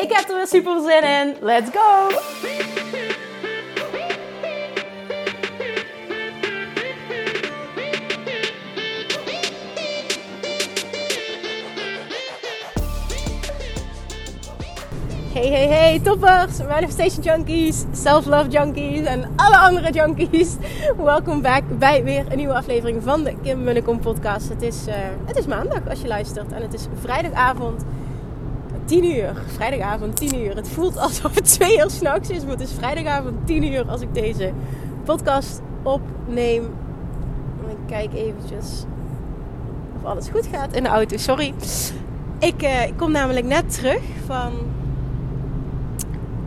Ik heb er weer super zin in. Let's go! Hey, hey, hey, toppers, manifestation junkies, self-love junkies en alle andere junkies. Welkom back bij weer een nieuwe aflevering van de Kim Munnekom podcast. Het is, uh, het is maandag als je luistert en het is vrijdagavond 10 uur. Vrijdagavond 10 uur. Het voelt alsof het 2 uur s'nachts is, maar het is vrijdagavond 10 uur als ik deze podcast opneem. Ik kijk eventjes of alles goed gaat in de auto. Sorry. Ik, uh, ik kom namelijk net terug van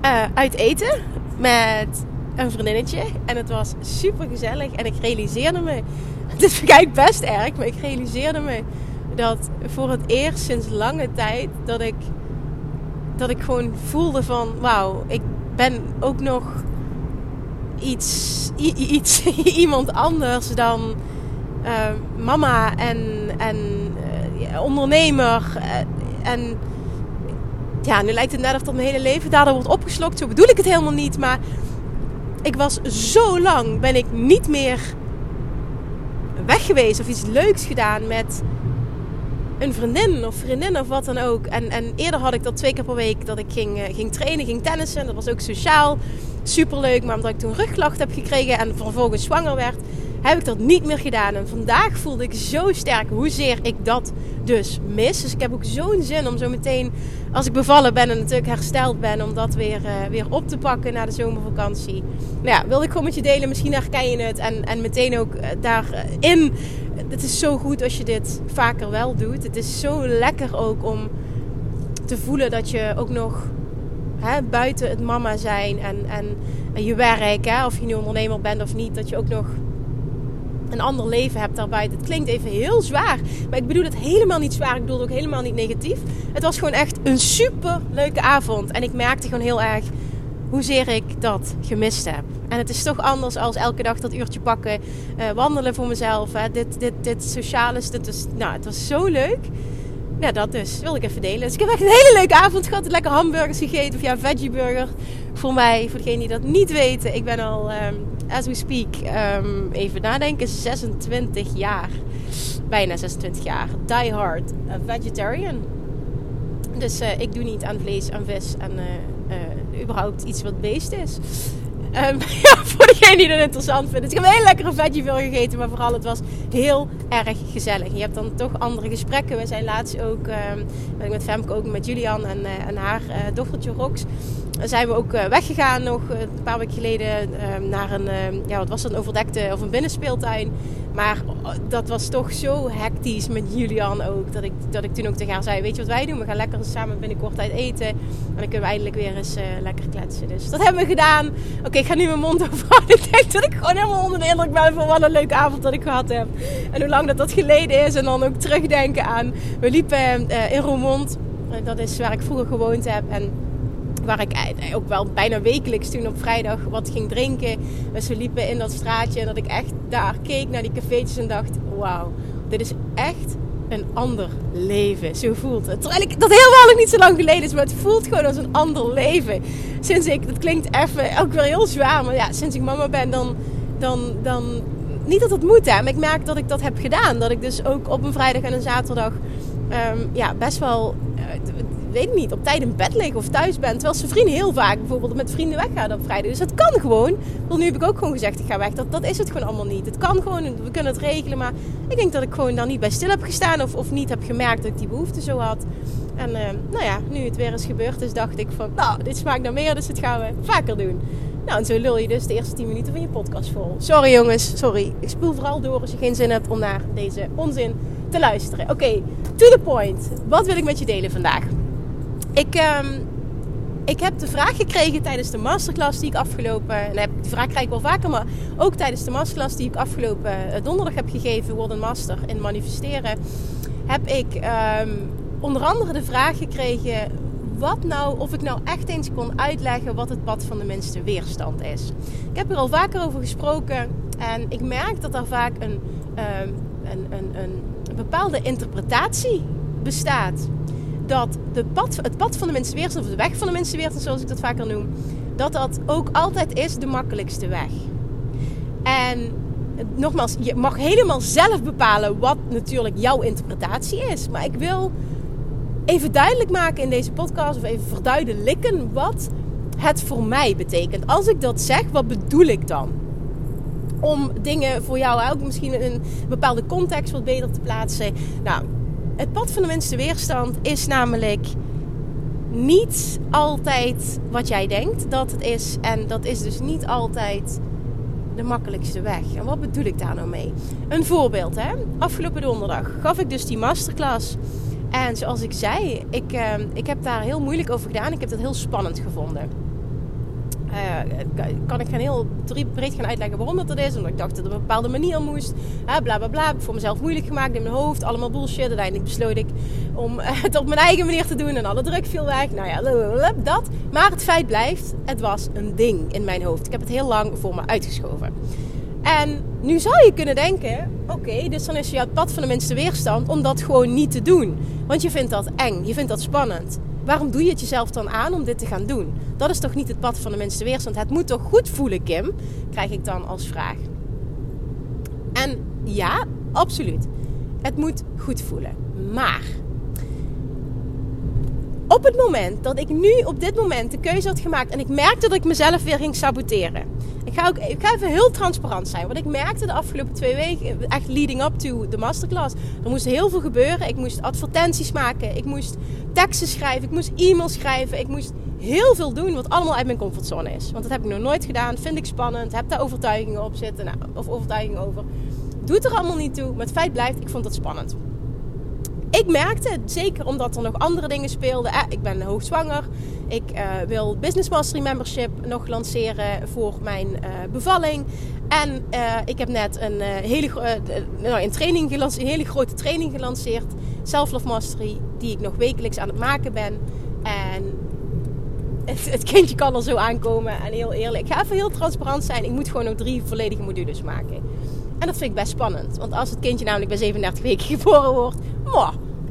uh, uit eten met een vriendinnetje. En het was super gezellig. En ik realiseerde me, is kijk best erg, maar ik realiseerde me dat voor het eerst sinds lange tijd dat ik, dat ik gewoon voelde van wauw, ik ben ook nog iets, iets iemand anders dan uh, mama en, en uh, ondernemer. en ja, nu lijkt het net of dat mijn hele leven daardoor wordt opgeslokt. Zo bedoel ik het helemaal niet. Maar ik was zo lang, ben ik niet meer weg geweest of iets leuks gedaan met een vriendin of vriendin of wat dan ook. En, en eerder had ik dat twee keer per week dat ik ging, ging trainen, ging tennissen. Dat was ook sociaal. Superleuk, maar omdat ik toen rugklacht heb gekregen en vervolgens zwanger werd, heb ik dat niet meer gedaan. En vandaag voelde ik zo sterk hoezeer ik dat dus mis. Dus ik heb ook zo'n zin om zo meteen, als ik bevallen ben en natuurlijk hersteld ben, om dat weer, uh, weer op te pakken na de zomervakantie. Nou ja, wilde ik gewoon met je delen. Misschien herken je het. En, en meteen ook uh, daarin. Het is zo goed als je dit vaker wel doet. Het is zo lekker ook om te voelen dat je ook nog hè, buiten het mama zijn en, en, en je werk, hè, of je nu ondernemer bent of niet, dat je ook nog een ander leven hebt daarbij. Het klinkt even heel zwaar. Maar ik bedoel het helemaal niet zwaar. Ik bedoel het ook helemaal niet negatief. Het was gewoon echt een super leuke avond. En ik merkte gewoon heel erg hoezeer ik dat gemist heb. En het is toch anders als elke dag dat uurtje pakken. Uh, wandelen voor mezelf. Hè. Dit, dit, dit sociale. Dit is, nou, het was zo leuk. Ja, dat dus. Wil ik even delen. Dus ik heb echt een hele leuke avond gehad. Lekker hamburgers gegeten. Of ja, veggieburger. Voor mij, voor degenen die dat niet weten. Ik ben al... Um, as we speak, um, even nadenken, 26 jaar. Bijna 26 jaar. Die hard vegetarian. Dus uh, ik doe niet aan vlees, aan vis en uh, uh, überhaupt iets wat beest is. Um, ja, voor degene die dat interessant vindt. Ik heb een hele lekkere veggie veel gegeten, maar vooral het was heel erg gezellig. Je hebt dan toch andere gesprekken. We zijn laatst ook, um, ben ik met Femke ook met Julian en, en haar dochtertje Rox zijn we ook weggegaan nog een paar weken geleden um, naar een, um, ja, wat was dat, een overdekte of een binnenspeeltuin. Maar dat was toch zo hectisch met Julian ook, dat ik, dat ik toen ook tegen haar zei, weet je wat wij doen? We gaan lekker samen binnenkort uit eten. En dan kunnen we eindelijk weer eens uh, lekker kletsen. Dus dat hebben we gedaan. Oké, ik ga nu mijn mond overhouden. Ik denk dat ik gewoon helemaal onder de indruk ben van wat een leuke avond dat ik gehad heb. En hoe lang dat dat geleden is. En dan ook terugdenken aan, we liepen in Roermond. Dat is waar ik vroeger gewoond heb. En waar ik ook wel bijna wekelijks toen op vrijdag wat ging drinken. Dus we liepen in dat straatje en dat ik echt daar keek naar die cafeetjes en dacht: wauw, dit is echt een ander leven. Zo voelt het. Terwijl ik dat helemaal nog niet zo lang geleden is, maar het voelt gewoon als een ander leven. Sinds ik, dat klinkt even ook weer heel zwaar, maar ja, sinds ik mama ben, dan, dan, dan niet dat het moet, hè, maar ik merk dat ik dat heb gedaan. Dat ik dus ook op een vrijdag en een zaterdag um, ja, best wel weet ik niet, op tijd in bed liggen of thuis bent. Terwijl zijn vrienden heel vaak bijvoorbeeld met vrienden weggaan op vrijdag. Dus dat kan gewoon. Wel, nu heb ik ook gewoon gezegd, ik ga weg. Dat, dat is het gewoon allemaal niet. Het kan gewoon, we kunnen het regelen. Maar ik denk dat ik gewoon daar niet bij stil heb gestaan. Of, of niet heb gemerkt dat ik die behoefte zo had. En uh, nou ja, nu het weer eens gebeurd is, dacht ik van, nou, dit smaakt naar meer. Dus dat gaan we vaker doen. Nou, en zo lul je dus de eerste 10 minuten van je podcast vol. Sorry jongens, sorry. Ik spoel vooral door als je geen zin hebt om naar deze onzin te luisteren. Oké, to the point. Wat wil ik met je delen vandaag? Ik, um, ik heb de vraag gekregen tijdens de masterclass die ik afgelopen... En die vraag krijg ik wel vaker, maar ook tijdens de masterclass die ik afgelopen eh, donderdag heb gegeven... Word een Master in manifesteren. Heb ik um, onder andere de vraag gekregen... Wat nou, of ik nou echt eens kon uitleggen wat het pad van de minste weerstand is. Ik heb er al vaker over gesproken. En ik merk dat er vaak een, um, een, een, een bepaalde interpretatie bestaat dat de pad, het pad van de mensenweerstand, of de weg van de mensenweerstand, zoals ik dat vaker noem, dat dat ook altijd is de makkelijkste weg. En nogmaals, je mag helemaal zelf bepalen wat natuurlijk jouw interpretatie is. Maar ik wil even duidelijk maken in deze podcast, of even verduidelijken wat het voor mij betekent. Als ik dat zeg, wat bedoel ik dan? Om dingen voor jou ook misschien in een bepaalde context wat beter te plaatsen. Nou, het pad van de minste weerstand is namelijk niet altijd wat jij denkt dat het is. En dat is dus niet altijd de makkelijkste weg. En wat bedoel ik daar nou mee? Een voorbeeld, hè? Afgelopen donderdag gaf ik dus die masterclass. En zoals ik zei, ik, uh, ik heb daar heel moeilijk over gedaan. Ik heb dat heel spannend gevonden. Uh, kan ik gaan heel breed gaan uitleggen waarom dat, dat is. Omdat ik dacht dat het op een bepaalde manier moest. Uh, bla bla bla. Heb ik voor mezelf moeilijk gemaakt in mijn hoofd. Allemaal bullshit. Uiteindelijk besloot ik om het op mijn eigen manier te doen. En alle druk viel weg. Nou ja, dat. Maar het feit blijft, het was een ding in mijn hoofd. Ik heb het heel lang voor me uitgeschoven. En nu zou je kunnen denken: oké, dus dan is je het pad van de minste weerstand om dat gewoon niet te doen. Want je vindt dat eng, je vindt dat spannend waarom doe je het jezelf dan aan om dit te gaan doen? Dat is toch niet het pad van de minste weerstand? Het moet toch goed voelen, Kim? Krijg ik dan als vraag. En ja, absoluut. Het moet goed voelen. Maar op het moment dat ik nu op dit moment de keuze had gemaakt en ik merkte dat ik mezelf weer ging saboteren. Ik ga, ook, even heel transparant zijn. Want ik merkte de afgelopen twee weken, echt leading up to de masterclass. Er moest heel veel gebeuren. Ik moest advertenties maken. Ik moest teksten schrijven. Ik moest e-mails schrijven. Ik moest heel veel doen wat allemaal uit mijn comfortzone is. Want dat heb ik nog nooit gedaan. Vind ik spannend. Heb daar overtuigingen op zitten. Nou, of overtuigingen over. Doet er allemaal niet toe. Maar het feit blijft, ik vond het spannend ik merkte het, zeker omdat er nog andere dingen speelden. Eh, ik ben hoogzwanger. Ik uh, wil Business Mastery Membership nog lanceren voor mijn uh, bevalling. En uh, ik heb net een, hele, nou, een, training gelanceerd, een hele grote training gelanceerd. Self Love Mastery. Die ik nog wekelijks aan het maken ben. En het, het, kindje kan er zo aankomen. En heel eerlijk, ik ga even heel transparant zijn. Ik moet gewoon nog drie volledige modules maken. En dat vind ik best spannend. Want als het kindje namelijk bij 37 weken geboren wordt,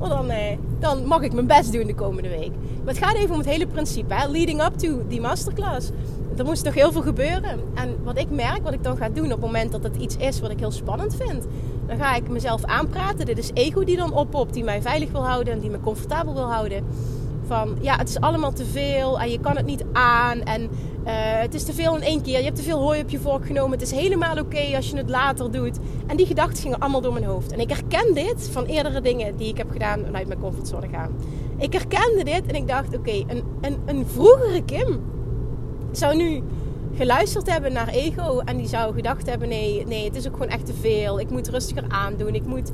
dan, eh, dan mag ik mijn best doen de komende week. Maar het gaat even om het hele principe. Hè? Leading up to die masterclass. Er moest nog heel veel gebeuren. En wat ik merk, wat ik dan ga doen op het moment dat het iets is wat ik heel spannend vind. Dan ga ik mezelf aanpraten. Dit is ego die dan oppopt, die mij veilig wil houden en die me comfortabel wil houden van ja, het is allemaal te veel en je kan het niet aan en uh, het is te veel in één keer. Je hebt te veel hooi op je vork genomen. Het is helemaal oké als je het later doet. En die gedachten gingen allemaal door mijn hoofd. En ik herken dit van eerdere dingen die ik heb gedaan vanuit mijn comfortzone gaan. Ik herkende dit en ik dacht: oké, een, een, een vroegere Kim zou nu geluisterd hebben naar ego en die zou gedacht hebben: nee, nee, het is ook gewoon echt te veel. Ik moet rustiger aandoen. Ik moet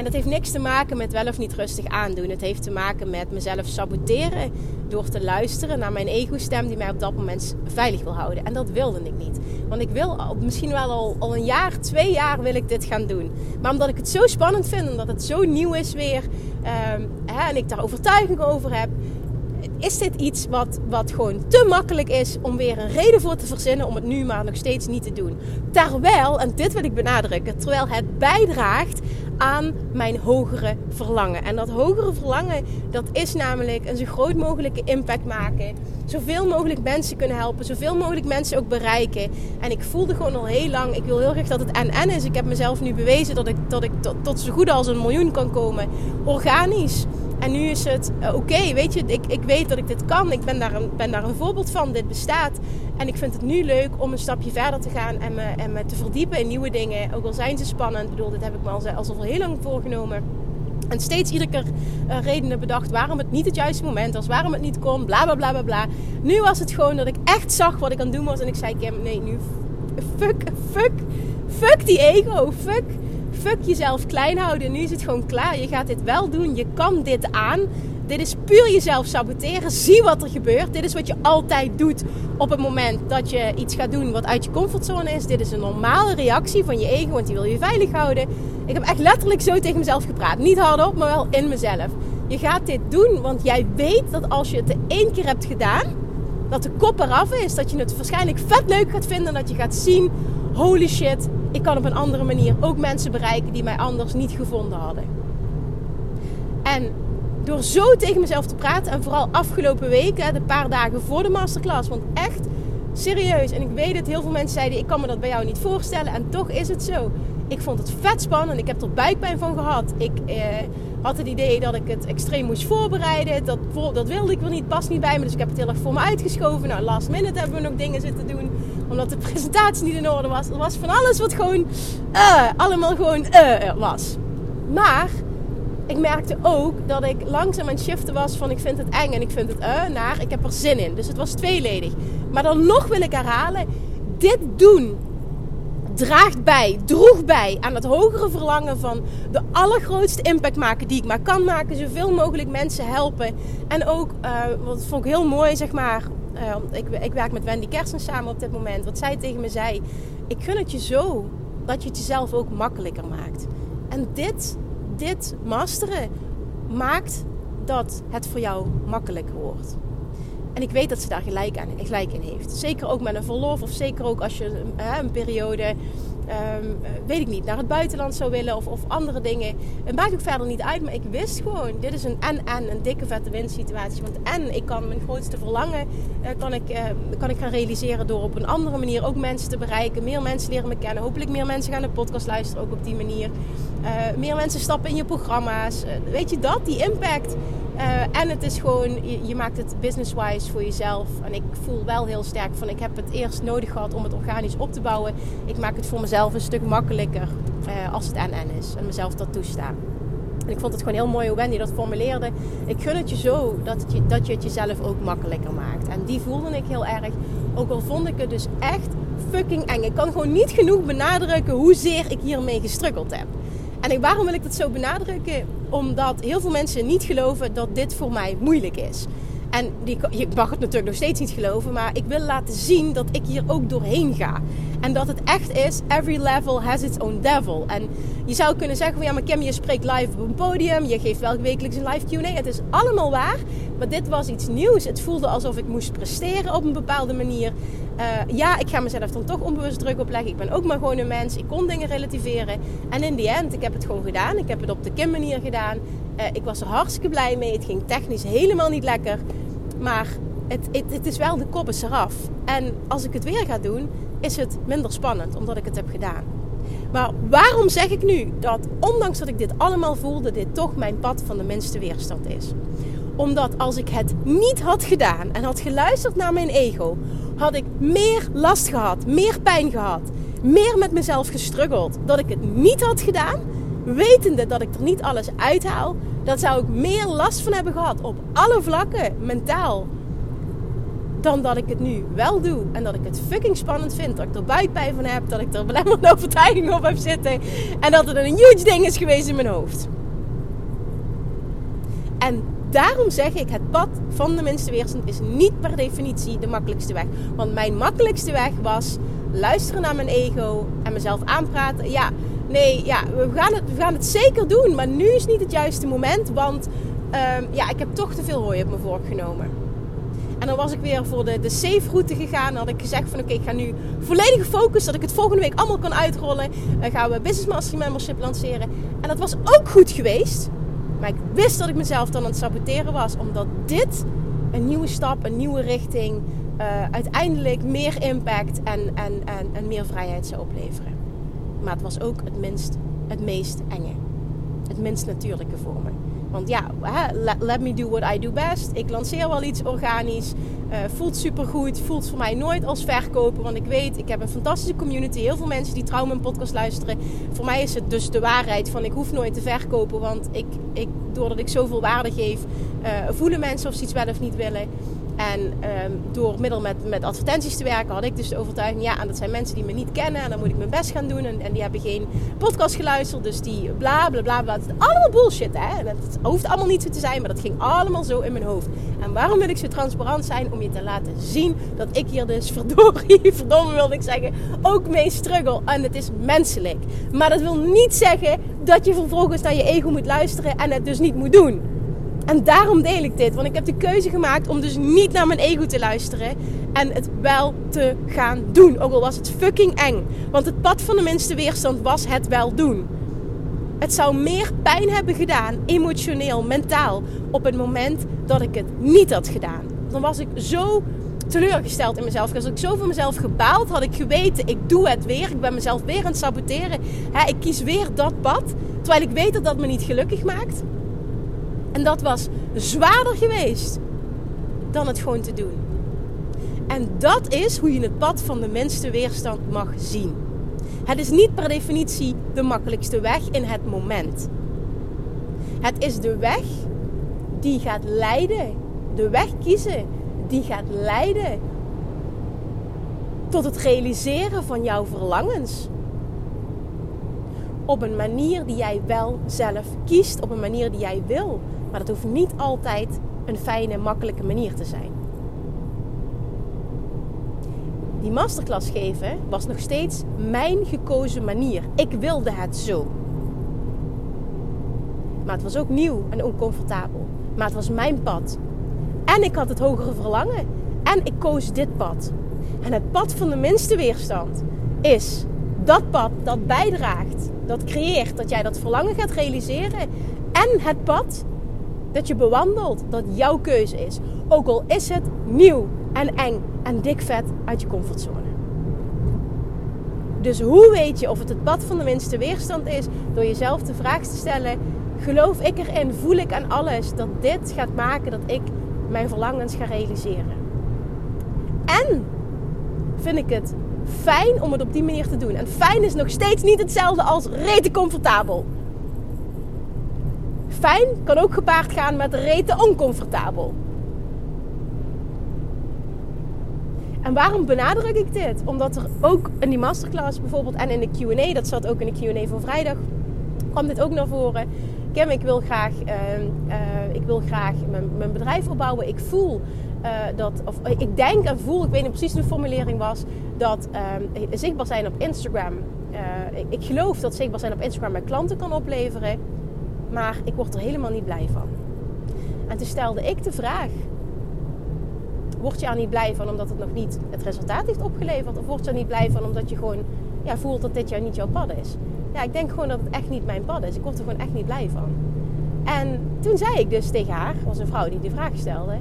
en dat heeft niks te maken met wel of niet rustig aandoen. Het heeft te maken met mezelf saboteren door te luisteren naar mijn ego-stem die mij op dat moment veilig wil houden. En dat wilde ik niet. Want ik wil misschien wel al, al een jaar, twee jaar wil ik dit gaan doen. Maar omdat ik het zo spannend vind, omdat het zo nieuw is weer um, hè, en ik daar overtuiging over heb, is dit iets wat, wat gewoon te makkelijk is om weer een reden voor te verzinnen om het nu maar nog steeds niet te doen. Terwijl, en dit wil ik benadrukken, terwijl het bijdraagt aan mijn hogere verlangen. En dat hogere verlangen, dat is namelijk een zo groot mogelijke impact maken. Zoveel mogelijk mensen kunnen helpen, zoveel mogelijk mensen ook bereiken. En ik voelde gewoon al heel lang, ik wil heel graag dat het en-en is. Ik heb mezelf nu bewezen dat ik, dat ik tot, tot zo goed als een miljoen kan komen. Organisch. En nu is het uh, oké, weet je, ik, ik weet dat ik dit kan. Ik ben daar, een, ben daar een voorbeeld van. Dit bestaat. En ik vind het nu leuk om een stapje verder te gaan en me, en me te verdiepen in nieuwe dingen. Ook al zijn ze spannend. Ik bedoel, dit heb ik me al, al heel lang voorgenomen. En steeds iedere keer uh, redenen bedacht waarom het niet het juiste moment was, waarom het niet kon, bla bla bla bla bla. Nu was het gewoon dat ik echt zag wat ik aan het doen was en ik zei: Kim, nee, nu fuck, fuck, fuck die ego, fuck fuck jezelf klein houden. Nu is het gewoon klaar. Je gaat dit wel doen. Je kan dit aan. Dit is puur jezelf saboteren. Zie wat er gebeurt. Dit is wat je altijd doet op het moment dat je iets gaat doen wat uit je comfortzone is. Dit is een normale reactie van je ego, want die wil je veilig houden. Ik heb echt letterlijk zo tegen mezelf gepraat. Niet hardop, maar wel in mezelf. Je gaat dit doen, want jij weet dat als je het één keer hebt gedaan, dat de kop eraf is. Dat je het waarschijnlijk vet leuk gaat vinden. Dat je gaat zien, holy shit, ik kan op een andere manier ook mensen bereiken die mij anders niet gevonden hadden. En door zo tegen mezelf te praten en vooral afgelopen weken, de paar dagen voor de masterclass, want echt serieus. En ik weet dat heel veel mensen zeiden: ik kan me dat bij jou niet voorstellen. En toch is het zo. Ik vond het vet spannend. Ik heb er buikpijn van gehad. Ik eh, had het idee dat ik het extreem moest voorbereiden. Dat, dat wilde ik wel niet, past niet bij me. Dus ik heb het heel erg voor me uitgeschoven. Nou, last minute hebben we nog dingen zitten doen. Omdat de presentatie niet in orde was. Er was van alles wat gewoon uh, allemaal gewoon uh, was. Maar ik merkte ook dat ik langzaam aan het shiften was van ik vind het eng en ik vind het uh, naar ik heb er zin in. Dus het was tweeledig. Maar dan nog wil ik herhalen, dit doen draagt bij, droeg bij aan het hogere verlangen van de allergrootste impact maken die ik maar kan maken. Zoveel mogelijk mensen helpen. En ook, wat vond ik heel mooi, zeg maar. Uh, ik, ik werk met Wendy Kersen samen op dit moment. Wat zij tegen me zei: Ik gun het je zo dat je het jezelf ook makkelijker maakt. En dit dit masteren maakt dat het voor jou makkelijker wordt. En ik weet dat ze daar gelijk, aan, gelijk in heeft. Zeker ook met een verlof of zeker ook als je een periode um, weet ik niet, naar het buitenland zou willen of, of andere dingen. Het maakt ook verder niet uit, maar ik wist gewoon, dit is een en-en, een dikke vette winsituatie. Want en ik kan mijn grootste verlangen, uh, kan, ik, uh, kan ik gaan realiseren door op een andere manier ook mensen te bereiken. Meer mensen leren me kennen. Hopelijk meer mensen gaan de podcast luisteren ook op die manier. Uh, meer mensen stappen in je programma's. weet je dat, die impact. En het is gewoon, je, maakt het business-wise voor jezelf. En ik voel wel heel sterk van, ik heb het eerst nodig gehad om het organisch op te bouwen. Ik maak het voor mezelf een stuk makkelijker uh, als het NN is. En mezelf dat toestaan. En ik vond het gewoon heel mooi hoe Wendy dat formuleerde. Ik gun het je zo dat, je, dat je het jezelf ook makkelijker maakt. En die voelde ik heel erg. Ook al vond ik het dus echt fucking eng. Ik kan gewoon niet genoeg benadrukken hoezeer ik hiermee gestruggeld heb. En waarom wil ik dat zo benadrukken? Omdat heel veel mensen niet geloven dat dit voor mij moeilijk is. En die, je mag het natuurlijk nog steeds niet geloven, maar ik wil laten zien dat ik hier ook doorheen ga. En dat het echt is, every level has its own devil. En je zou kunnen zeggen van ja, maar Kim, je spreekt live op een podium, je geeft wel wekelijks een live Q&A. Het is allemaal waar, maar dit was iets nieuws. Het voelde alsof ik moest presteren op een bepaalde manier. Uh, ja, ik ga mezelf dan toch onbewust druk opleggen. Ik ben ook maar gewoon een mens. Ik kon dingen relativeren. En in die end, ik heb het gewoon gedaan. Ik heb het op de Kim manier gedaan. Uh, ik was er hartstikke blij mee. Het ging technisch helemaal niet lekker. Maar het, het, het, is wel, de kop is eraf. En als ik het weer ga doen, is het minder spannend, omdat ik het heb gedaan. Maar waarom zeg ik nu dat, ondanks dat ik dit allemaal voelde, dit toch mijn pad van de minste weerstand is? Omdat als ik het niet had gedaan en had geluisterd naar mijn ego, had ik meer last gehad, meer pijn gehad, meer met mezelf gestruggeld. Dat ik het niet had gedaan, wetende dat ik er niet alles uithaal, dat zou ik meer last van hebben gehad op alle vlakken, mentaal. Dan dat ik het nu wel doe. En dat ik het fucking spannend vind. Dat ik er buikpijn van heb. Dat ik er belemmerende overtuiging op heb zitten. En dat het een huge ding is geweest in mijn hoofd. En daarom zeg ik, het pad van de minste weerstand is niet per definitie de makkelijkste weg. Want mijn makkelijkste weg was luisteren naar mijn ego en mezelf aanpraten. Ja, nee, ja, we gaan, het, we gaan het zeker doen. Maar nu is niet het juiste moment. Want um, ja, ik heb toch te veel hooi op me voorgenomen. En dan was ik weer voor de, de safe route gegaan. Dan had ik gezegd van oké, ik ga nu volledig focussen. Dat ik het volgende week allemaal kan uitrollen. Dan gaan we Business Mastery Membership lanceren. En dat was ook goed geweest. Maar ik wist dat ik mezelf dan aan het saboteren was. Omdat dit een nieuwe stap, een nieuwe richting... Uh, uiteindelijk meer impact en, en, en, en meer vrijheid zou opleveren. Maar het was ook het, minst, het meest enge. Het minst natuurlijke voor me. Want ja, let me do what I do best. Ik lanceer wel iets organisch. Uh, voelt supergoed. Voelt voor mij nooit als verkopen. Want ik weet, ik heb een fantastische community. Heel veel mensen die trouw mijn podcast luisteren. Voor mij is het dus de waarheid van ik hoef nooit te verkopen. Want ik, ik, doordat ik zoveel waarde geef, uh, voelen mensen of ze iets wel of niet willen. En ehm, door middel met, met advertenties te werken had ik dus de overtuiging... ja, en dat zijn mensen die me niet kennen en dan moet ik mijn best gaan doen. En, en die hebben geen podcast geluisterd, dus die bla bla bla bla. Het is allemaal bullshit, hè. En het hoeft allemaal niet zo te zijn, maar dat ging allemaal zo in mijn hoofd. En waarom wil ik zo transparant zijn? Om je te laten zien dat ik hier dus verdorie, verdomme wilde ik zeggen, ook mee struggle. En het is menselijk. Maar dat wil niet zeggen dat je vervolgens naar je ego moet luisteren en het dus niet moet doen. En daarom deel ik dit. Want ik heb de keuze gemaakt om dus niet naar mijn ego te luisteren. En het wel te gaan doen. Ook al was het fucking eng. Want het pad van de minste weerstand was het wel doen. Het zou meer pijn hebben gedaan, emotioneel, mentaal, op het moment dat ik het niet had gedaan. Dan was ik zo teleurgesteld in mezelf. Als ik zo van mezelf gebaald had ik geweten, ik doe het weer. Ik ben mezelf weer aan het saboteren. ik kies weer dat pad. Terwijl ik weet dat dat me niet gelukkig maakt. En dat was zwaarder geweest dan het gewoon te doen. En dat is hoe je het pad van de minste weerstand mag zien. Het is niet per definitie de makkelijkste weg in het moment. Het is de weg die gaat leiden, de weg kiezen die gaat leiden tot het realiseren van jouw verlangens. Op een manier die jij wel zelf kiest, op een manier die jij wil. Maar dat hoeft niet altijd een fijne, makkelijke manier te zijn. Die masterclass geven was nog steeds mijn gekozen manier. Ik wilde het zo. Maar het was ook nieuw en oncomfortabel. Maar het was mijn pad. En ik had het hogere verlangen. En ik koos dit pad. En het pad van de minste weerstand is dat pad dat bijdraagt, dat creëert dat jij dat verlangen gaat realiseren. En het pad dat je bewandelt, dat jouw keuze is. Ook al is het nieuw en eng en dik vet uit je comfortzone. Dus hoe weet je of het het pad van de minste weerstand is? Door jezelf de vraag te stellen: geloof ik erin, voel ik aan alles dat dit gaat maken dat ik mijn verlangens ga realiseren? En vind ik het fijn om het op die manier te doen? En fijn is nog steeds niet hetzelfde als rete comfortabel fijn kan ook gepaard gaan met rete oncomfortabel. En waarom benadruk ik dit? Omdat er ook in die masterclass bijvoorbeeld en in de Q&A, dat zat ook in de Q&A van vrijdag, kwam dit ook naar voren. Kim, ik wil graag, uh, uh, ik wil graag mijn, mijn, bedrijf opbouwen. Ik voel uh, dat, of ik denk en voel, ik weet niet precies hoe de formulering was, dat ehm, zichtbaar zijn op Instagram. Ik, ik geloof dat zichtbaar zijn op Instagram mijn klanten kan opleveren. Maar ik word er helemaal niet blij van. En toen stelde ik de vraag: Word je er niet blij van omdat het nog niet het resultaat heeft opgeleverd? Of word je er niet blij van omdat je gewoon ja, voelt dat dit jaar niet jouw pad is? Ja, ik denk gewoon dat het echt niet mijn pad is. Ik word er gewoon echt niet blij van. En toen zei ik dus tegen haar, was een vrouw die de vraag stelde.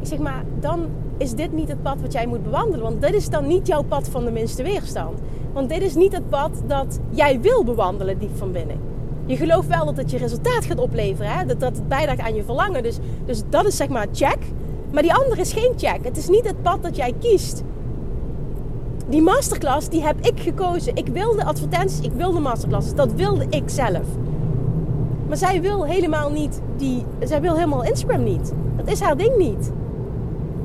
Ik zeg maar, dan is dit niet het pad wat jij moet bewandelen. Want dit is dan niet jouw pad van de minste weerstand. Want dit is niet het pad dat jij wil bewandelen diep van binnen je gelooft wel dat het je resultaat gaat opleveren. Hè? Dat, dat het bijdraagt aan je verlangen. Dus, dus dat is zeg maar check. Maar die andere is geen check. Het is niet het pad dat jij kiest. Die masterclass, die heb ik gekozen. Ik wilde advertenties, ik wilde masterclasses. Dat wilde ik zelf. Maar zij wil helemaal niet die... Zij wil helemaal Instagram niet. Dat is haar ding niet.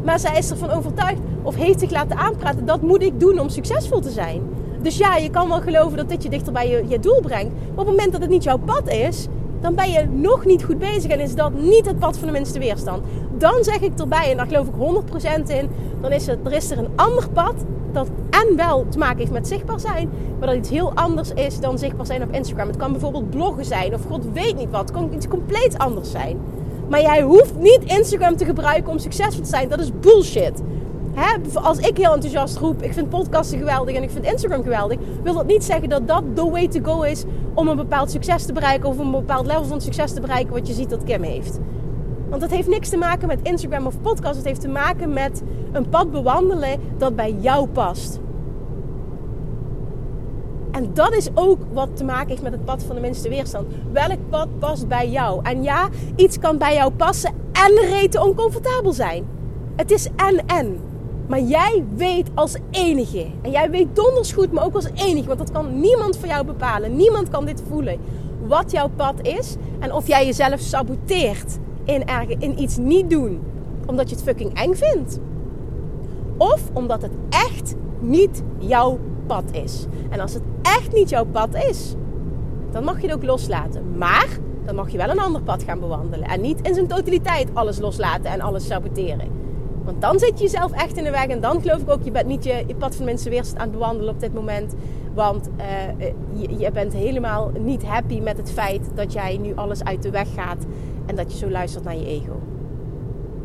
Maar zij is ervan overtuigd of heeft zich laten aanpraten. Dat moet ik doen om succesvol te zijn. Dus ja, je kan wel geloven dat dit je dichter bij je, je doel brengt. Maar op het moment dat het niet jouw pad is, dan ben je nog niet goed bezig en is dat niet het pad van de minste weerstand. Dan zeg ik erbij, en daar geloof ik 100% in, dan is het, er is er een ander pad dat en wel te maken heeft met zichtbaar zijn, maar dat iets heel anders is dan zichtbaar zijn op Instagram. Het kan bijvoorbeeld bloggen zijn of god weet niet wat. Het kan iets compleet anders zijn. Maar jij hoeft niet Instagram te gebruiken om succesvol te zijn. Dat is bullshit. Hè, als ik heel enthousiast roep, ik vind podcasten geweldig en ik vind Instagram geweldig, wil dat niet zeggen dat dat the way to go is om een bepaald succes te bereiken of een bepaald level van succes te bereiken wat je ziet dat Kim heeft. Want dat heeft niks te maken met Instagram of podcast. Het heeft te maken met een pad bewandelen dat bij jou past. En dat is ook wat te maken heeft met het pad van de minste weerstand. Welk pad past bij jou? En ja, iets kan bij jou passen en rete oncomfortabel zijn. Het is en en. Maar jij weet als enige. En jij weet donders goed, maar ook als enige. Want dat kan niemand voor jou bepalen. Niemand kan dit voelen. Wat jouw pad is. En of jij jezelf saboteert in, ergen, in iets niet doen. omdat je het fucking eng vindt. Of omdat het echt niet jouw pad is. En als het echt niet jouw pad is, dan mag je het ook loslaten. Maar dan mag je wel een ander pad gaan bewandelen. En niet in zijn totaliteit alles loslaten en alles saboteren. Want dan zit je jezelf echt in de weg. En dan geloof ik ook, je bent niet je, je pad van mensen weerstand aan het bewandelen op dit moment. Want uh, je, bent helemaal niet happy met het feit dat jij nu alles uit de weg gaat. En dat je zo luistert naar je ego.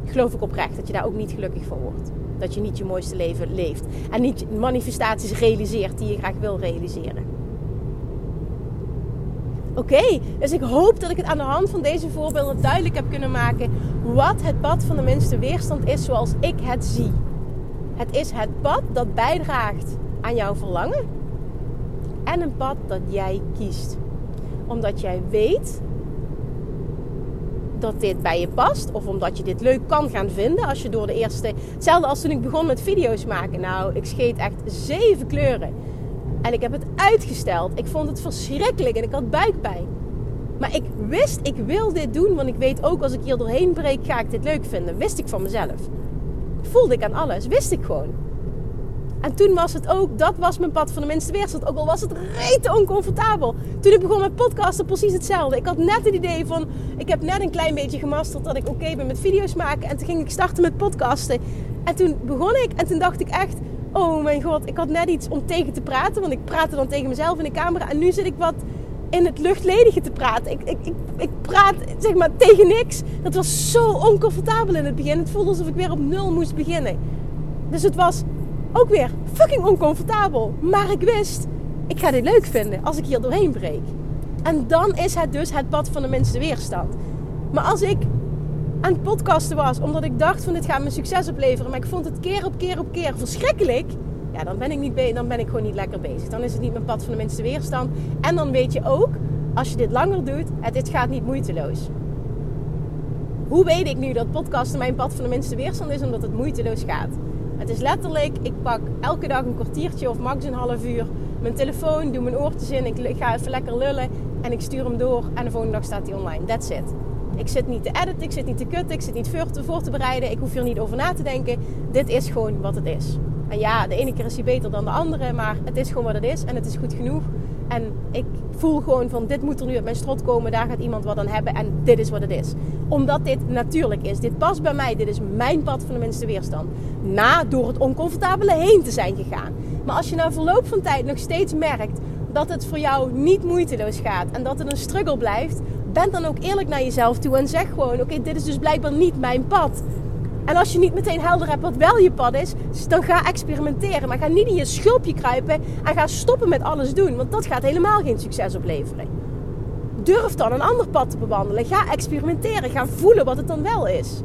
Geloof ik oprecht dat je daar ook niet gelukkig van wordt. Dat je niet je mooiste leven leeft. En niet manifestaties realiseert die je graag wil realiseren. Oké, dus ik hoop dat ik het aan de hand van deze voorbeelden duidelijk heb kunnen maken wat het pad van de minste weerstand is zoals ik het zie. Het is het pad dat bijdraagt aan jouw verlangen en een pad dat jij kiest. Omdat jij weet dat dit bij je past. Of omdat je dit leuk kan gaan vinden. Als je door de eerste. Hetzelfde als toen ik begon met video's maken. Nou, ik scheet echt zeven kleuren. En ik heb het uitgesteld. Ik vond het verschrikkelijk en ik had buikpijn. Maar ik wist, ik wil dit doen. Want ik weet ook als ik hier doorheen breek, ga ik dit leuk vinden. Wist ik van mezelf. Voelde ik aan alles. Wist ik gewoon. En toen was het ook, dat was mijn pad van de minste weerstand. Ook al was het rete oncomfortabel. Toen ik begon met podcasten, precies hetzelfde. Ik had net het idee van, ik heb net een klein beetje gemasterd dat ik oké ben met video's maken. En toen ging ik starten met podcasten. En toen begon ik en toen dacht ik echt, oh mijn god, ik had net iets om tegen te praten. Want ik praatte dan tegen mezelf in de camera. En nu zit ik wat in het luchtledige te praten. Ik, ik, ik, ik praat zeg maar tegen niks. Dat was zo oncomfortabel in het begin. Het voelde alsof ik weer op nul moest beginnen. Dus het was ook weer fucking oncomfortabel. Maar ik wist, ik ga dit leuk vinden als ik hier doorheen breek. En dan is het dus het pad van de minste weerstand. Maar als ik aan het podcasten was, omdat ik dacht van dit gaat me succes opleveren, maar ik vond het keer op keer op keer verschrikkelijk, ja, dan ben ik, niet dan ben ik gewoon niet lekker bezig. Dan is het niet mijn pad van de minste weerstand. En dan weet je ook, als je dit langer doet, het, dit gaat niet moeiteloos. Hoe weet ik nu dat podcasten mijn pad van de minste weerstand is? Omdat het moeiteloos gaat. Het is letterlijk, ik pak elke dag een kwartiertje of max een half uur mijn telefoon, doe mijn oortjes in, ik ga even lekker lullen en ik stuur hem door en de volgende dag staat hij online. That's it. Ik zit niet te editen, ik zit niet te kutten, ik zit niet voor te, bereiden, ik hoef hier niet over na te denken. Dit is gewoon wat het is. En ja, de ene keer is hij beter dan de andere, maar het is gewoon wat het is en het is goed genoeg. En ik voel gewoon van dit moet er nu uit mijn strot komen, daar gaat iemand wat aan hebben en dit is wat het is. Omdat dit natuurlijk is. Dit past bij mij, dit is mijn pad van de minste weerstand. Na door het oncomfortabele heen te zijn gegaan. Maar als je na verloop van tijd nog steeds merkt dat het voor jou niet moeiteloos gaat en dat het een struggle blijft, ben dan ook eerlijk naar jezelf toe en zeg gewoon: oké, dit is dus blijkbaar niet mijn pad. En als je niet meteen helder hebt wat wel je pad is, dan ga experimenteren. Maar ga niet in je schulpje kruipen en ga stoppen met alles doen. Want dat gaat helemaal geen succes opleveren. Durf dan een ander pad te bewandelen. Ga experimenteren. Ga voelen wat het dan wel is.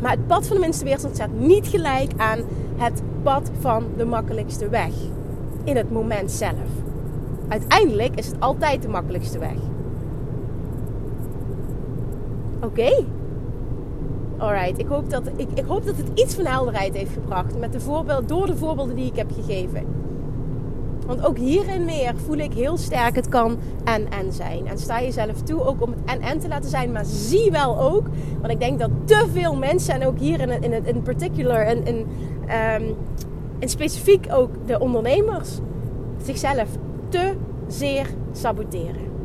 Maar het pad van de minste weerstand staat niet gelijk aan het pad van de makkelijkste weg. In het moment zelf. Uiteindelijk is het altijd de makkelijkste weg. Oké, Alright, ik hoop, dat, ik, ik hoop dat het iets van helderheid heeft gebracht met de voorbeeld, door de voorbeelden die ik heb gegeven. Want ook hierin meer voel ik heel sterk het kan en en zijn. En sta jezelf toe ook om het en en te laten zijn. Maar zie wel ook, want ik denk dat te veel mensen, en ook hier in, in, in, in particular, en in, um, in specifiek ook de ondernemers, zichzelf te zeer saboteren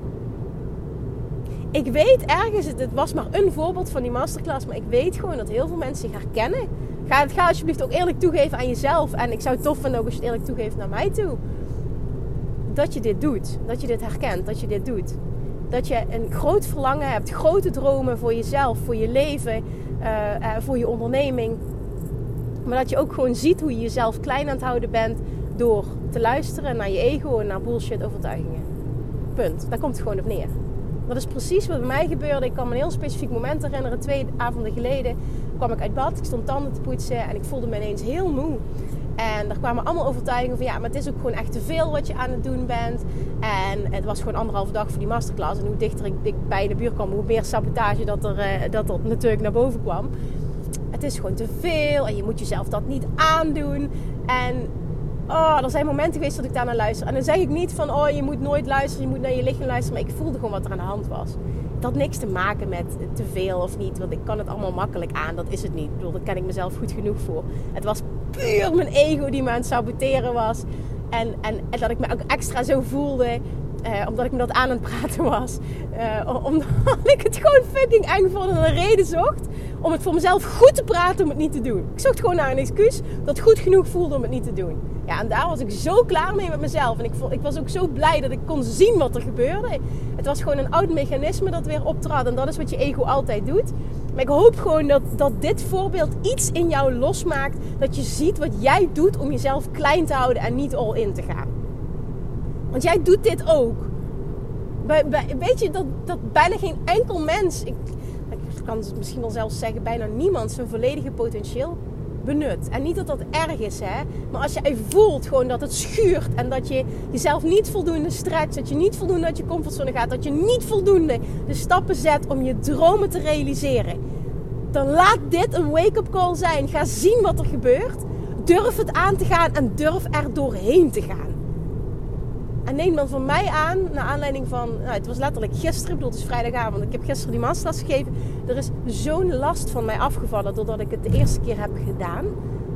ik weet ergens, het, was maar een voorbeeld van die masterclass, maar ik weet gewoon dat heel veel mensen zich herkennen. Ga, ga alsjeblieft ook eerlijk toegeven aan jezelf. En ik zou het tof vinden ook als je het eerlijk toegeeft naar mij toe. Dat je dit doet. Dat je dit herkent. Dat je dit doet. Dat je een groot verlangen hebt. Grote dromen voor jezelf. Voor je leven. Uh, uh, voor je onderneming. Maar dat je ook gewoon ziet hoe je jezelf klein aan het houden bent. Door te luisteren naar je ego en naar bullshit overtuigingen. Punt. Daar komt het gewoon op neer. Dat is precies wat bij mij gebeurde. Ik kan me een heel specifiek moment herinneren. Twee avonden geleden kwam ik uit bad. Ik stond tanden te poetsen en ik voelde me ineens heel moe. En er kwamen allemaal overtuigingen van ja, maar het is ook gewoon echt te veel wat je aan het doen bent. En het was gewoon anderhalve dag voor die masterclass. En hoe dichter ik bij de buurt kwam, hoe meer sabotage dat er, eh, dat er natuurlijk naar boven kwam. Het is gewoon te veel en je moet jezelf dat niet aandoen. En Oh, er zijn momenten geweest dat ik daar naar luister. En dan zeg ik niet van, oh, je moet nooit luisteren, je moet naar je lichaam luisteren. Maar ik voelde gewoon wat er aan de hand was. Het had niks te maken met te veel of niet. Want ik kan het allemaal makkelijk aan. Dat is het niet. Ik bedoel, daar ken ik mezelf goed genoeg voor. Het was puur mijn ego die me aan het saboteren was. En, en, dat ik me ook extra zo voelde. Eh, omdat ik me dat aan het praten was. Uh, omdat ik het gewoon fucking eng vond en een reden zocht om het voor mezelf goed te praten om het niet te doen. Ik zocht gewoon naar een excuus dat goed genoeg voelde om het niet te doen. Ja, en daar was ik zo klaar mee met mezelf. En ik, ik was ook zo blij dat ik kon zien wat er gebeurde. Het was gewoon een oud mechanisme dat weer optrad. En dat is wat je ego altijd doet. Maar ik hoop gewoon dat, dat dit voorbeeld iets in jou losmaakt. Dat je ziet wat jij doet om jezelf klein te houden en niet all in te gaan. Want jij doet dit ook. Weet je dat, dat bijna geen enkel mens, kan het misschien wel zelfs zeggen, bijna niemand zijn volledige potentieel benut. En niet dat dat erg is, hè. Maar als jij voelt gewoon dat het schuurt en dat je jezelf niet voldoende stretcht, dat je niet voldoende uit je comfortzone gaat, dat je niet voldoende de stappen zet om je dromen te realiseren, dan laat dit een wake-up call zijn. Ga zien wat er gebeurt. Durf het aan te gaan en durf er doorheen te gaan. En neem dan van mij aan, naar aanleiding van, nou, het was letterlijk gisteren, ik bedoel, het is vrijdagavond, ik heb gisteren die masterclass gegeven. Er is zo'n last van mij afgevallen doordat ik het de eerste keer heb gedaan.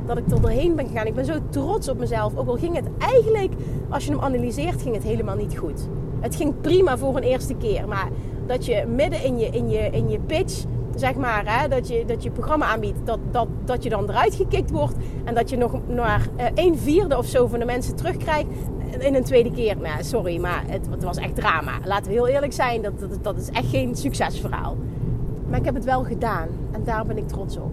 Dat ik er doorheen ben gegaan. Ik ben zo trots op mezelf. Ook al ging het eigenlijk, als je hem analyseert, ging het helemaal niet goed. Het ging prima voor een eerste keer. Maar dat je midden in je, in je, in je pitch zeg maar, hè, dat, je, dat je programma aanbiedt, dat, dat, dat je dan eruit gekikt wordt en dat je nog maar uh, een vierde of zo van de mensen terugkrijgt in een tweede keer. Nou, sorry, maar het, het, was echt drama. Laten we heel eerlijk zijn, dat, dat, is echt geen succesverhaal. Maar ik heb het wel gedaan en daar ben ik trots op.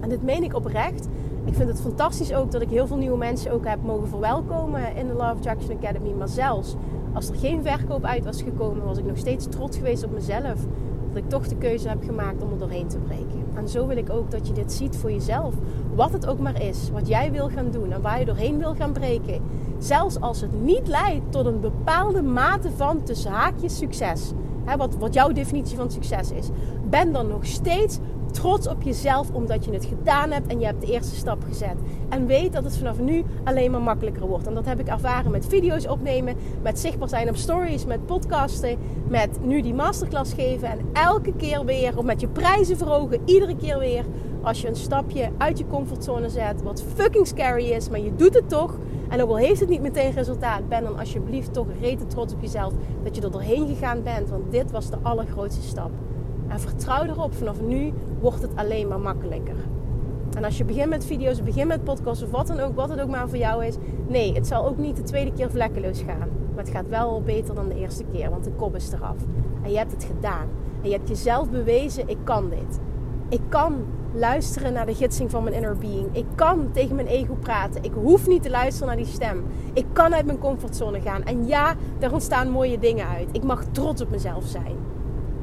En dit meen ik oprecht. Ik vind het fantastisch ook dat ik heel veel nieuwe mensen ook heb mogen verwelkomen in de Love Attraction Academy. Maar zelfs als er geen verkoop uit was gekomen, was ik nog steeds trots geweest op mezelf dat ik toch de keuze heb gemaakt om er doorheen te breken. En zo wil ik ook dat je dit ziet voor jezelf. Wat het ook maar is, wat jij wil gaan doen en waar je doorheen wil gaan breken. Zelfs als het niet leidt tot een bepaalde mate van tussen haakjes succes. Hè, wat, wat jouw definitie van succes is. Ben dan nog steeds trots op jezelf omdat je het gedaan hebt en je hebt de eerste stap gezet. En weet dat het vanaf nu alleen maar makkelijker wordt. En dat heb ik ervaren met video's opnemen, met zichtbaar zijn op stories, met podcasten, met nu die masterclass geven. En elke keer weer, of met je prijzen verhogen, iedere keer weer. Als je een stapje uit je comfortzone zet, wat fucking scary is, maar je doet het toch. En ook al heeft het niet meteen resultaat, ben dan alsjeblieft toch rete trots op jezelf dat je er doorheen gegaan bent. Want dit was de allergrootste stap. En vertrouw erop, vanaf nu wordt het alleen maar makkelijker. En als je begint met video's, begint met podcasts of wat dan ook, wat het ook maar voor jou is. Nee, het zal ook niet de tweede keer vlekkeloos gaan. Maar het gaat wel beter dan de eerste keer, want de kop is eraf. En je hebt het gedaan. En je hebt jezelf bewezen, ik kan dit. Ik kan luisteren naar de gidsing van mijn inner being. Ik kan tegen mijn ego praten. Ik hoef niet te luisteren naar die stem. Ik kan uit mijn comfortzone gaan. En ja, daar ontstaan mooie dingen uit. Ik mag trots op mezelf zijn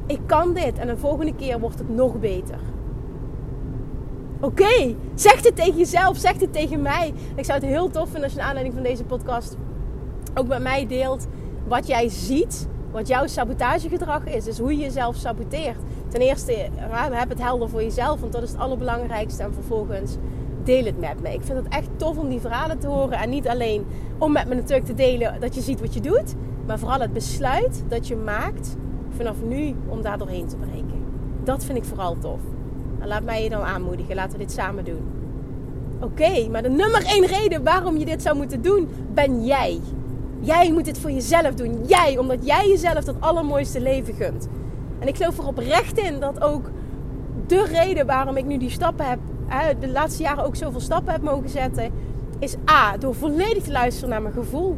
ik kan dit en de volgende keer wordt het nog beter. Oké, zeg het tegen jezelf, zeg het tegen mij. Ik zou het heel tof vinden als je naar aanleiding van deze podcast ook met mij deelt wat jij ziet, wat jouw sabotagegedrag is. Dus hoe je jezelf saboteert. Ten eerste, heb het helder voor jezelf, want dat is het allerbelangrijkste. En vervolgens, deel het met me. Ik vind het echt tof om die verhalen te horen. En niet alleen om met me natuurlijk te delen dat je ziet wat je doet, maar vooral het besluit dat je maakt vanaf nu om daar doorheen te breken. Dat vind ik vooral tof. En laat mij je dan aanmoedigen. Laten we dit samen doen. Oké, maar de nummer één reden waarom je dit zou moeten doen, ben jij. Jij moet dit voor jezelf doen. Jij, omdat jij jezelf dat allermooiste leven gunt. En ik geloof er oprecht in dat ook de reden waarom ik nu die stappen heb, de laatste jaren ook zoveel stappen heb mogen zetten, is A, door volledig te luisteren naar mijn gevoel.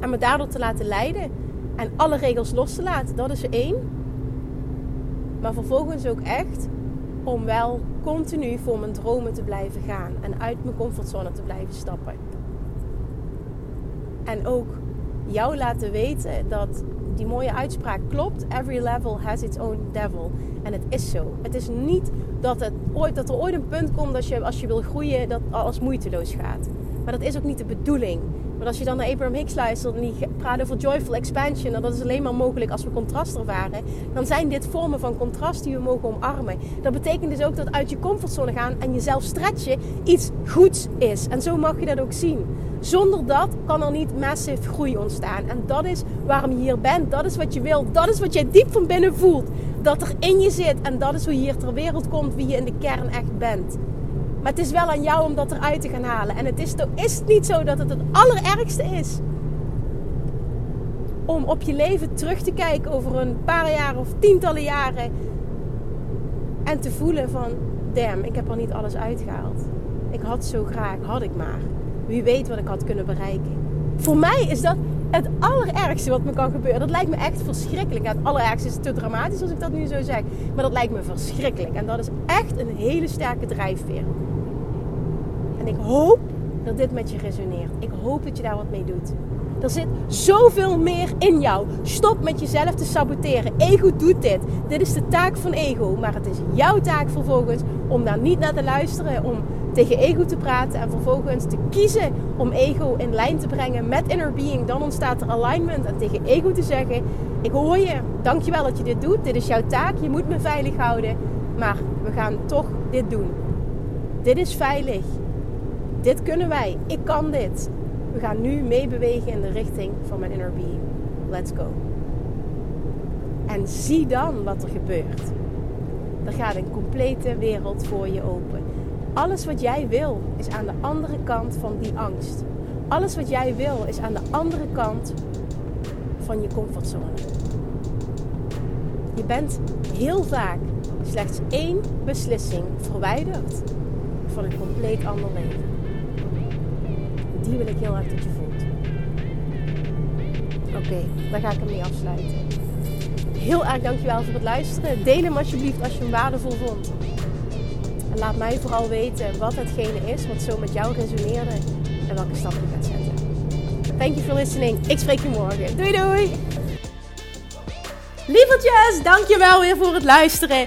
En me daardoor te laten leiden. En alle regels los te laten, dat is één. Maar vervolgens ook echt om wel continu voor mijn dromen te blijven gaan. En uit mijn comfortzone te blijven stappen. En ook jou laten weten dat die mooie uitspraak klopt. Every level has its own devil. En het is zo. Het is niet dat, het ooit, dat er ooit een punt komt dat je als je wil groeien, dat alles moeiteloos gaat. Maar dat is ook niet de bedoeling. Maar als je dan naar Abraham Hicks luistert en die praat over joyful expansion, en dat is alleen maar mogelijk als we contrast ervaren, dan zijn dit vormen van contrast die we mogen omarmen. Dat betekent dus ook dat uit je comfortzone gaan en jezelf stretchen iets goeds is. En zo mag je dat ook zien. Zonder dat kan er niet massive groei ontstaan. En dat is waarom je hier bent. Dat is wat je wilt. Dat is wat jij diep van binnen voelt. Dat er in je zit. En dat is hoe je hier ter wereld komt, wie je in de kern echt bent. Maar het is wel aan jou om dat eruit te gaan halen. En het is, is niet zo dat het het allerergste is. Om op je leven terug te kijken over een paar jaar of tientallen jaren. En te voelen van, damn, ik heb er niet alles uitgehaald. Ik had zo graag, had ik maar. Wie weet wat ik had kunnen bereiken. Voor mij is dat het allerergste wat me kan gebeuren. Dat lijkt me echt verschrikkelijk. het allerergste is te dramatisch als ik dat nu zo zeg. Maar dat lijkt me verschrikkelijk. En dat is echt een hele sterke drijfveer. En ik hoop dat dit met je resoneert. Ik hoop dat je daar wat mee doet. Er zit zoveel meer in jou. Stop met jezelf te saboteren. Ego doet dit. Dit is de taak van ego. Maar het is jouw taak vervolgens om daar niet naar te luisteren. Om tegen ego te praten en vervolgens te kiezen om ego in lijn te brengen met inner being. Dan ontstaat er alignment. En tegen ego te zeggen: Ik hoor je. Dankjewel dat je dit doet. Dit is jouw taak. Je moet me veilig houden. Maar we gaan toch dit doen. Dit is veilig. Dit kunnen wij. Ik kan dit. We gaan nu meebewegen in de richting van mijn inner being. Let's go. En zie dan wat er gebeurt. Er gaat een complete wereld voor je open. Alles wat jij wil is aan de andere kant van die angst. Alles wat jij wil is aan de andere kant van je comfortzone. Je bent heel vaak slechts één beslissing verwijderd van een compleet ander leven die wil ik heel erg dat je voelt. Oké, daar ga ik hem mee afsluiten. Heel erg dankjewel voor het luisteren. Deel hem alsjeblieft als je hem waardevol vond. En laat mij vooral weten wat hetgene is wat zo met jou resoneerde en welke stappen je gaat zetten. Thank you for listening. Ik spreek je morgen. Doei doei! Lievertjes, dankjewel weer voor het luisteren.